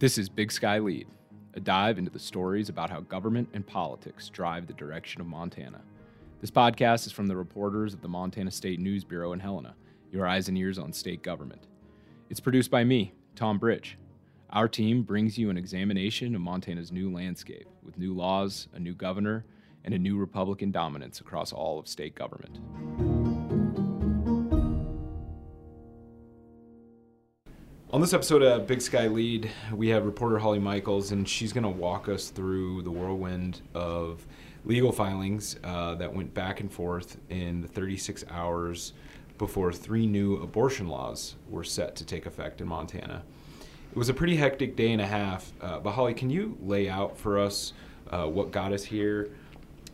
This is Big Sky Lede, a dive into the stories about how government and politics drive the direction of Montana. This podcast is from the reporters of the Montana State News Bureau in Helena, your eyes and ears on state government. It's produced by me, Tom Bridge. Our team brings you an examination of Montana's new landscape with new laws, a new governor, and a new Republican dominance across all of state government. On this episode of Big Sky Lede, we have reporter Holly Michels, and she's going to walk us through the whirlwind of legal filings uh, that went back and forth in the 36 hours before three new abortion laws were set to take effect in Montana. It was a pretty hectic day and a half, uh, but Holly, can you lay out for us uh, what got us here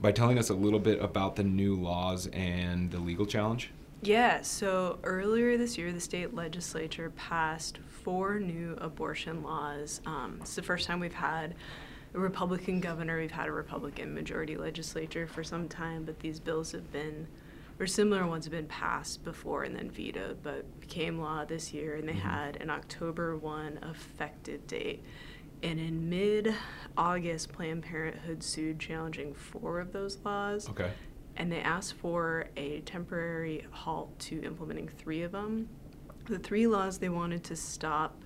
by telling us a little bit about the new laws and the legal challenge? Yeah, so earlier this year, the state legislature passed four new abortion laws. Um, it's the first time we've had a Republican governor, we've had a Republican majority legislature for some time, but these bills have been, or similar ones have been passed before and then vetoed, but became law this year, and they mm-hmm. had an October 1 effective date. And in mid August, Planned Parenthood sued challenging four of those laws. Okay and they asked for a temporary halt to implementing three of them. The three laws they wanted to stop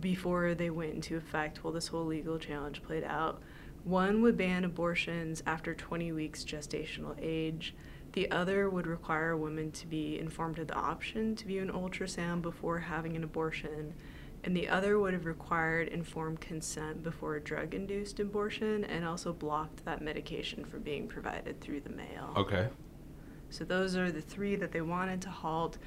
before they went into effect while this whole legal challenge played out. One would ban abortions after 20 weeks gestational age. The other would require women to be informed of the option to view an ultrasound before having an abortion and the other would have required informed consent before a drug induced abortion and also blocked that medication from being provided through the mail. Okay. So those are the three that they wanted to halt.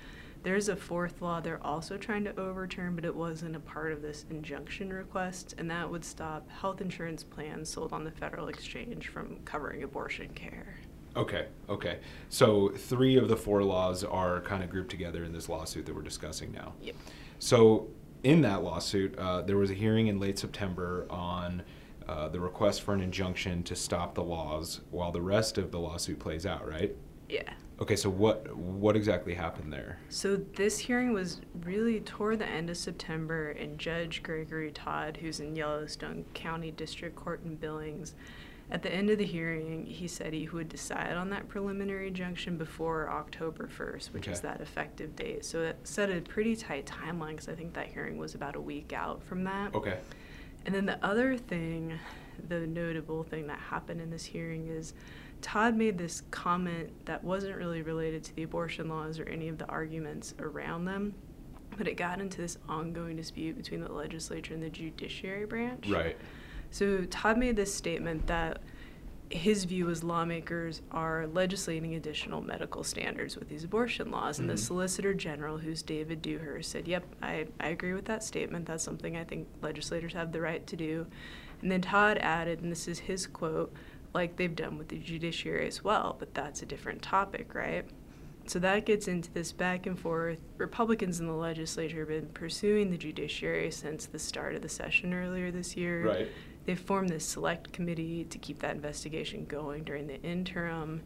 There's a fourth law they're also trying to overturn, but it wasn't a part of this injunction request, and that would stop health insurance plans sold on the federal exchange from covering abortion care. Okay, okay. So three of the four laws are kind of grouped together in this lawsuit that we're discussing now. Yep. So in that lawsuit, uh, there was a hearing in late September on uh, the request for an injunction to stop the laws while the rest of the lawsuit plays out, right? Yeah. Okay, so what what exactly happened there? So this hearing was really toward the end of September, and Judge Gregory Todd, who's in Yellowstone County District Court in Billings, at the end of the hearing, he said he would decide on that preliminary injunction before October 1st, which okay. is that effective date. So it set a pretty tight timeline because I think that hearing was about a week out from that. Okay. And then the other thing, the notable thing that happened in this hearing is Todd made this comment that wasn't really related to the abortion laws or any of the arguments around them, but it got into this ongoing dispute between the legislature and the judiciary branch. Right. So Todd made this statement that his view is lawmakers are legislating additional medical standards with these abortion laws. Mm-hmm. And the mm-hmm. Solicitor General, who's David Dewhurst, said, Yep, I, I agree with that statement. That's something I think legislators have the right to do. And then Todd added, and this is his quote, like they've done with the judiciary as well, but that's a different topic, right? So that gets into this back and forth. Republicans in the legislature have been pursuing the judiciary since the start of the session earlier this year. Right. They formed this select committee to keep that investigation going during the interim.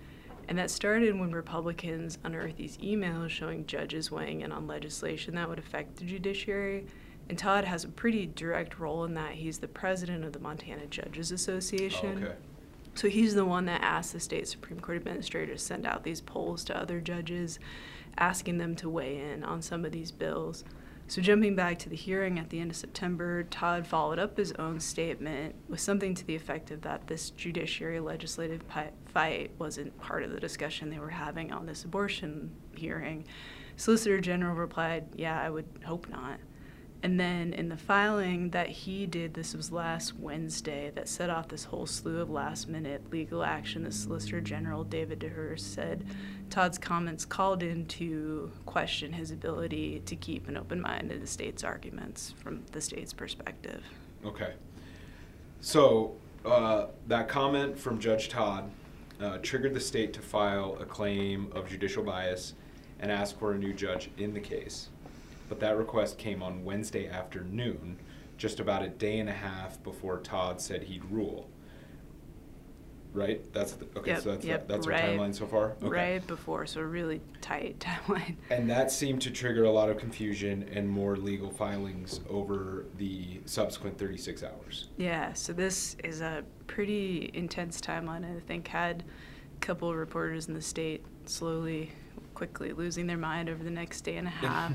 And that started when Republicans unearthed these emails showing judges weighing in on legislation that would affect the judiciary. And Todd has a pretty direct role in that. He's the president of the Montana Judges Association. Oh, okay. So he's the one that asked the state Supreme Court administrator to send out these polls to other judges, asking them to weigh in on some of these bills. So, jumping back to the hearing at the end of September, Todd followed up his own statement with something to the effect of that this judiciary legislative fight wasn't part of the discussion they were having on this abortion hearing. Solicitor General replied, Yeah, I would hope not. And then in the filing that he did, this was last Wednesday, that set off this whole slew of last minute legal action. The Solicitor General, David Dewhurst, said Todd's comments called into question his ability to keep an open mind to the state's arguments from the state's perspective. Okay. So uh, that comment from Judge Todd uh, triggered the state to file a claim of judicial bias and ask for a new judge in the case but that request came on Wednesday afternoon, just about a day and a half before Todd said he'd rule. Right? That's the, okay. Yep, so that's yep, that's right. our timeline so far. Okay. right before, so a really tight timeline. And that seemed to trigger a lot of confusion and more legal filings over the subsequent 36 hours. Yeah, so this is a pretty intense timeline. I think had a couple of reporters in the state slowly, quickly losing their mind over the next day and a half.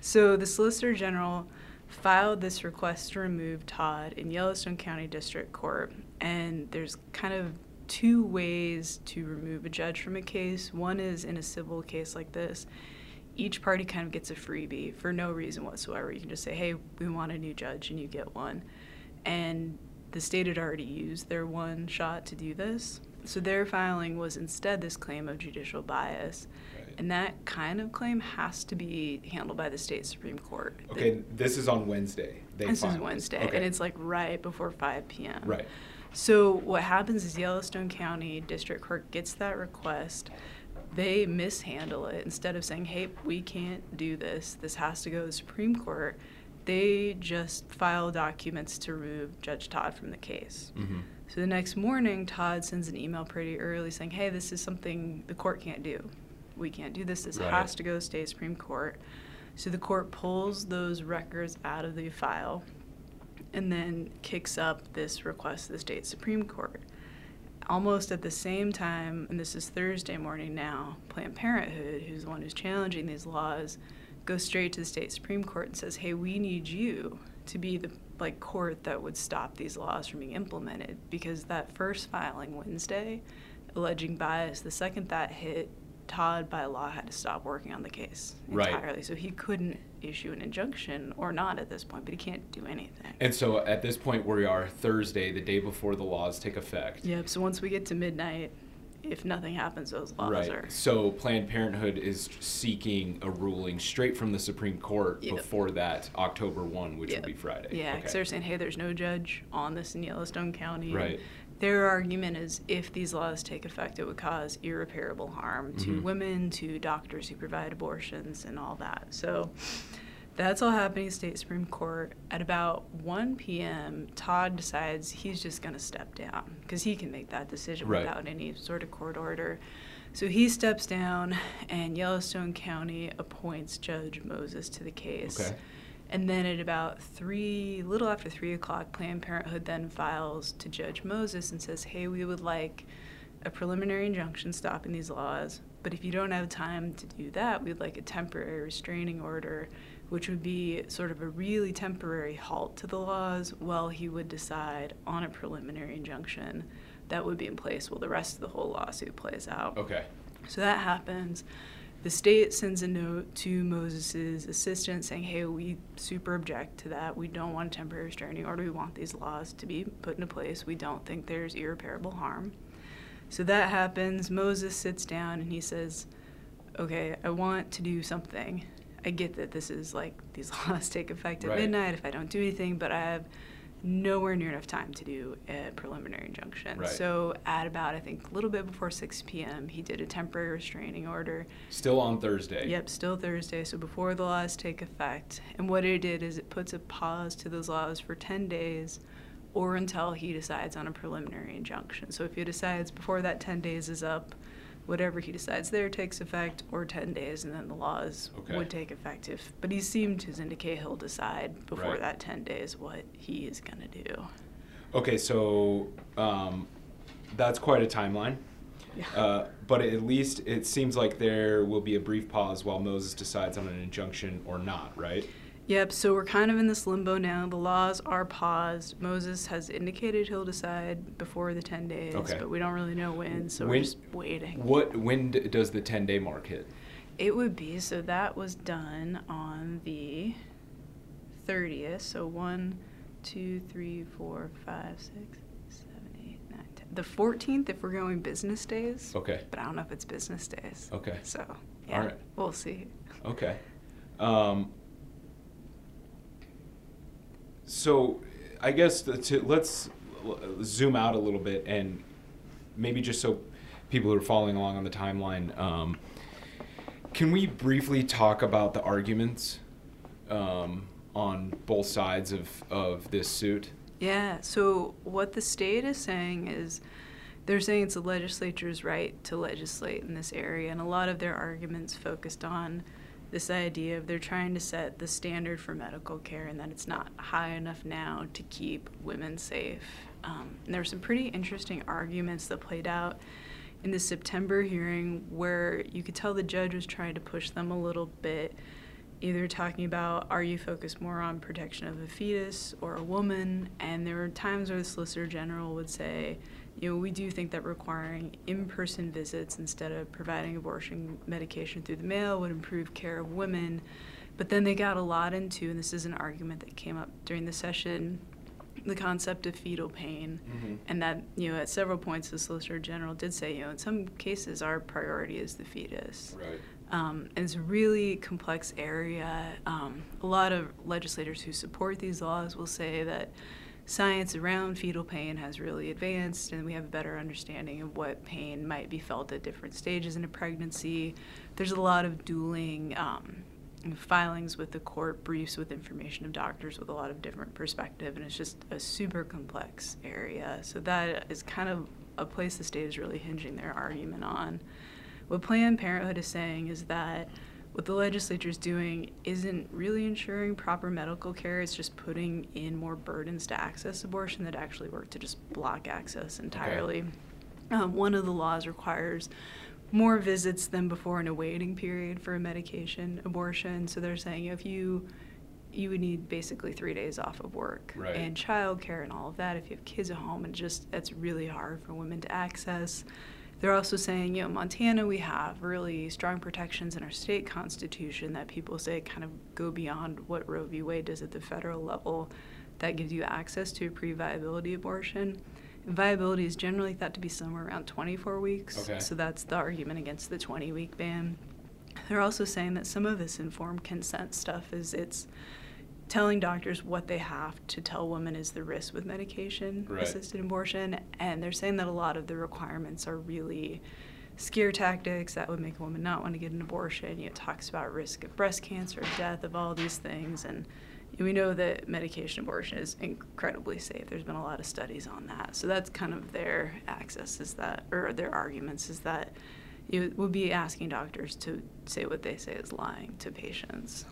so the Solicitor General filed this request to remove Todd in Yellowstone County District Court, and there's kind of two ways to remove a judge from a case. One is in a civil case like this. Each party kind of gets a freebie for no reason whatsoever. You can just say, hey, we want a new judge, and you get one. And the state had already used their one shot to do this. So their filing was instead this claim of judicial bias. Right. And that kind of claim has to be handled by the state Supreme Court. Okay, this is on Wednesday. They this is Wednesday, Okay. and it's like right before 5 p.m. right. So what happens is Yellowstone County District Court gets that request. They mishandle it instead of saying, "Hey, we can't do this. This has to go to the Supreme Court." They just file documents to remove Judge Todd from the case. hmm So the next morning, Todd sends an email pretty early saying, "Hey, this is something the court can't do. We can't do this. This Right. has to go to state Supreme Court." So the court pulls those records out of the file and then kicks up this request to the state Supreme Court. Almost at the same time, and this is Thursday morning now, Planned Parenthood, who's the one who's challenging these laws, goes straight to the state Supreme Court and says, "Hey, we need you to be the like court that would stop these laws from being implemented because that first filing Wednesday, alleging bias, the second that hit, Todd by law had to stop working on the case Right. entirely. So he couldn't issue an injunction or not at this point, but he can't do anything. And so at this point, where we are Thursday, the day before the laws take effect. Yep. So once we get to midnight, if nothing happens, those laws Right. are. So Planned Parenthood is seeking a ruling straight from the Supreme Court Yep. before that October 1, which Yep. will be Friday. Yeah, because Okay. they're saying, hey, there's no judge on this in Yellowstone County. Right. Their argument is if these laws take effect, it would cause irreparable harm to Mhm. women, to doctors who provide abortions, and all that. So that's all happening at state Supreme Court. At about 1 p.m., Todd decides he's just going to step down because he can make that decision Right. without any sort of court order. So he steps down, and Yellowstone County appoints Judge Moses to the case. Okay. And then at about three, little after three o'clock, Planned Parenthood then files to Judge Moses and says, hey, we would like a preliminary injunction stopping these laws. But if you don't have time to do that, we'd like a temporary restraining order, which would be sort of a really temporary halt to the laws while he would decide on a preliminary injunction that would be in place while the rest of the whole lawsuit plays out. Okay. So that happens. The state sends a note to Moses' assistant saying, hey, we super object to that. We don't want a temporary restraining order. We want these laws to be put into place. We don't think there's irreparable harm. So that happens. Moses sits down and he says, okay, I want to do something. I get that this is like these laws take effect at Right. midnight if I don't do anything, but I have nowhere near enough time to do a preliminary injunction. Right. So at about I think a little bit before 6 p.m. he did a temporary restraining order. Still on Thursday. Yep, still Thursday, so before the laws take effect. And what it did is it puts a pause to those laws for 10 days or until he decides on a preliminary injunction. So if he decides before that 10 days is up, whatever he decides there takes effect, or 10 days, and then the laws Okay. would take effect. If, but he seemed to indicate he'll decide before Right. that 10 days what he is going to do. Okay, so um, that's quite a timeline. Yeah. Uh, but at least it seems like there will be a brief pause while Moses decides on an injunction or not, right? Yep, so we're kind of in this limbo now. The laws are paused. Moses has indicated he'll decide before the 10 days, Okay. but we don't really know when, so we're just waiting. What when d- does the 10 day mark hit? It would be, so that was done on the 30th, so one, two, three, four, five, six, seven, eight, nine, ten. The 14th if we're going business days. Okay. But I don't know if it's business days. Okay. So, yeah, right. we'll see. Okay. Um, so I guess to, let's zoom out a little bit and maybe just so people who are following along on the timeline, um, can we briefly talk about the arguments um, on both sides of, of this suit? Yeah, so what the state is saying is they're saying it's the legislature's right to legislate in this area, and a lot of their arguments focused on this idea of they're trying to set the standard for medical care and that it's not high enough now to keep women safe. Um, there were some pretty interesting arguments that played out in the September hearing where you could tell the judge was trying to push them a little bit, either talking about are you focused more on protection of a fetus or a woman? And there were times where the Solicitor General would say, you know, we do think that requiring in person visits instead of providing abortion medication through the mail would improve care of women. But then they got a lot into, and this is an argument that came up during the session, the concept of fetal pain. Mm-hmm. And that, you know, at several points, the Solicitor General did say, you know, in some cases, our priority is the fetus. Right. Um, and it's a really complex area. Um, a lot of legislators who support these laws will say that science around fetal pain has really advanced and we have a better understanding of what pain might be felt at different stages in a pregnancy. There's a lot of dueling um, filings with the court, briefs with information of doctors with a lot of different perspective, and it's just a super complex area. So that is kind of a place the state is really hinging their argument on. What Planned Parenthood is saying is that what the legislature is doing isn't really ensuring proper medical care. It's just putting in more burdens to access abortion that actually work to just block access entirely. Um, one of the laws requires more visits than before in a waiting period for a medication abortion. So they're saying if you you would need basically three days off of work Right. and childcare and all of that if you have kids at home and just that's really hard for women to access. They're also saying, you know, Montana, we have really strong protections in our state constitution that people say kind of go beyond what Roe v. Wade does at the federal level that gives you access to a pre viability abortion. And viability is generally thought to be somewhere around 24 weeks. Okay. So that's the argument against the 20 week ban. They're also saying that some of this informed consent stuff is it's telling doctors what they have to tell women is the risk with medication Right. assisted abortion and they're saying that a lot of the requirements are really scare tactics that would make a woman not want to get an abortion. It talks about risk of breast cancer, death, of all these things, and we know that medication abortion is incredibly safe. There's been a lot of studies on that, so that's kind of their access is that, or their arguments is that you would be asking doctors to say what they say is lying to patients.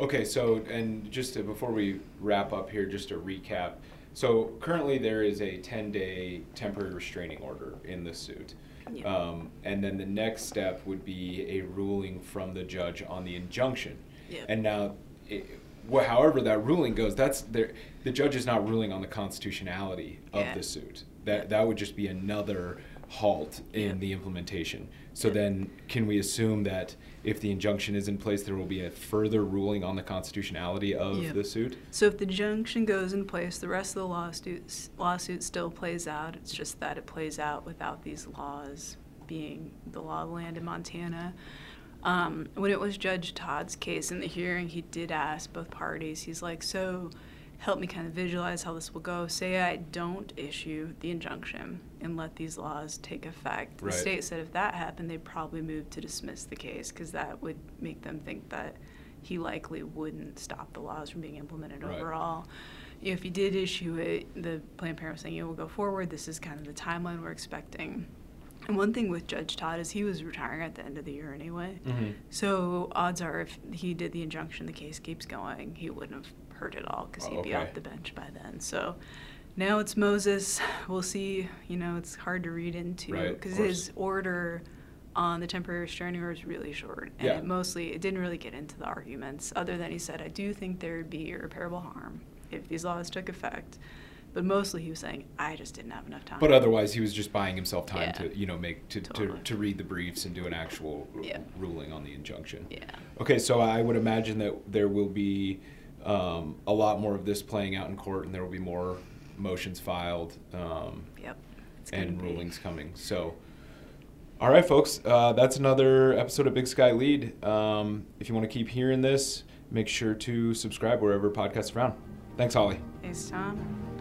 Okay, so and just to, before we wrap up here, just to recap. So currently there is a 10-day temporary restraining order in the suit. Yeah. Um, and then the next step would be a ruling from the judge on the injunction. Yep. And now, it, wh- however that ruling goes, that's there. The judge is not ruling on the constitutionality of Yeah. the suit. That that would just be another halt in Yep. the implementation. So Yep. then, can we assume that if the injunction is in place, there will be a further ruling on the constitutionality of Yep. the suit? So if the injunction goes in place, the rest of the lawsuit lawsuit still plays out. It's just that it plays out without these laws being the law of the land in Montana. Um, when it was Judge Todd's case in the hearing, he did ask both parties. He's like, "So, help me kind of visualize how this will go. Say I don't issue the injunction and let these laws take effect." Right. The state said if that happened, they'd probably move to dismiss the case because that would make them think that he likely wouldn't stop the laws from being implemented Right. overall. If he did issue it, the Planned Parenthood was saying it will go forward. This is kind of the timeline we're expecting. And one thing with Judge Todd is he was retiring at the end of the year anyway. Mhm. So odds are, if he did the injunction, the case keeps going, he wouldn't have heard it all because he'd be Okay. off the bench by then. So now it's Moses. We'll see. You know, it's hard to read into because course. his order on the temporary restraining order is really short, and Yeah. it mostly it didn't really get into the arguments. Other than he said, I do think there would be irreparable harm if these laws took effect. But mostly he was saying, I just didn't have enough time. But otherwise, he was just buying himself time Yeah. to, you know, make to, Totally. to, to read the briefs and do an actual Yeah. ruling on the injunction. yeah. Okay, so I would imagine that there will be um, a lot more of this playing out in court, and there will be more motions filed um, Yep. And be- rulings coming. So, all right, folks, uh, that's another episode of Big Sky Lede. Um, if you want to keep hearing this, make sure to subscribe wherever podcasts are found. Thanks, Holly. Thanks, Tom.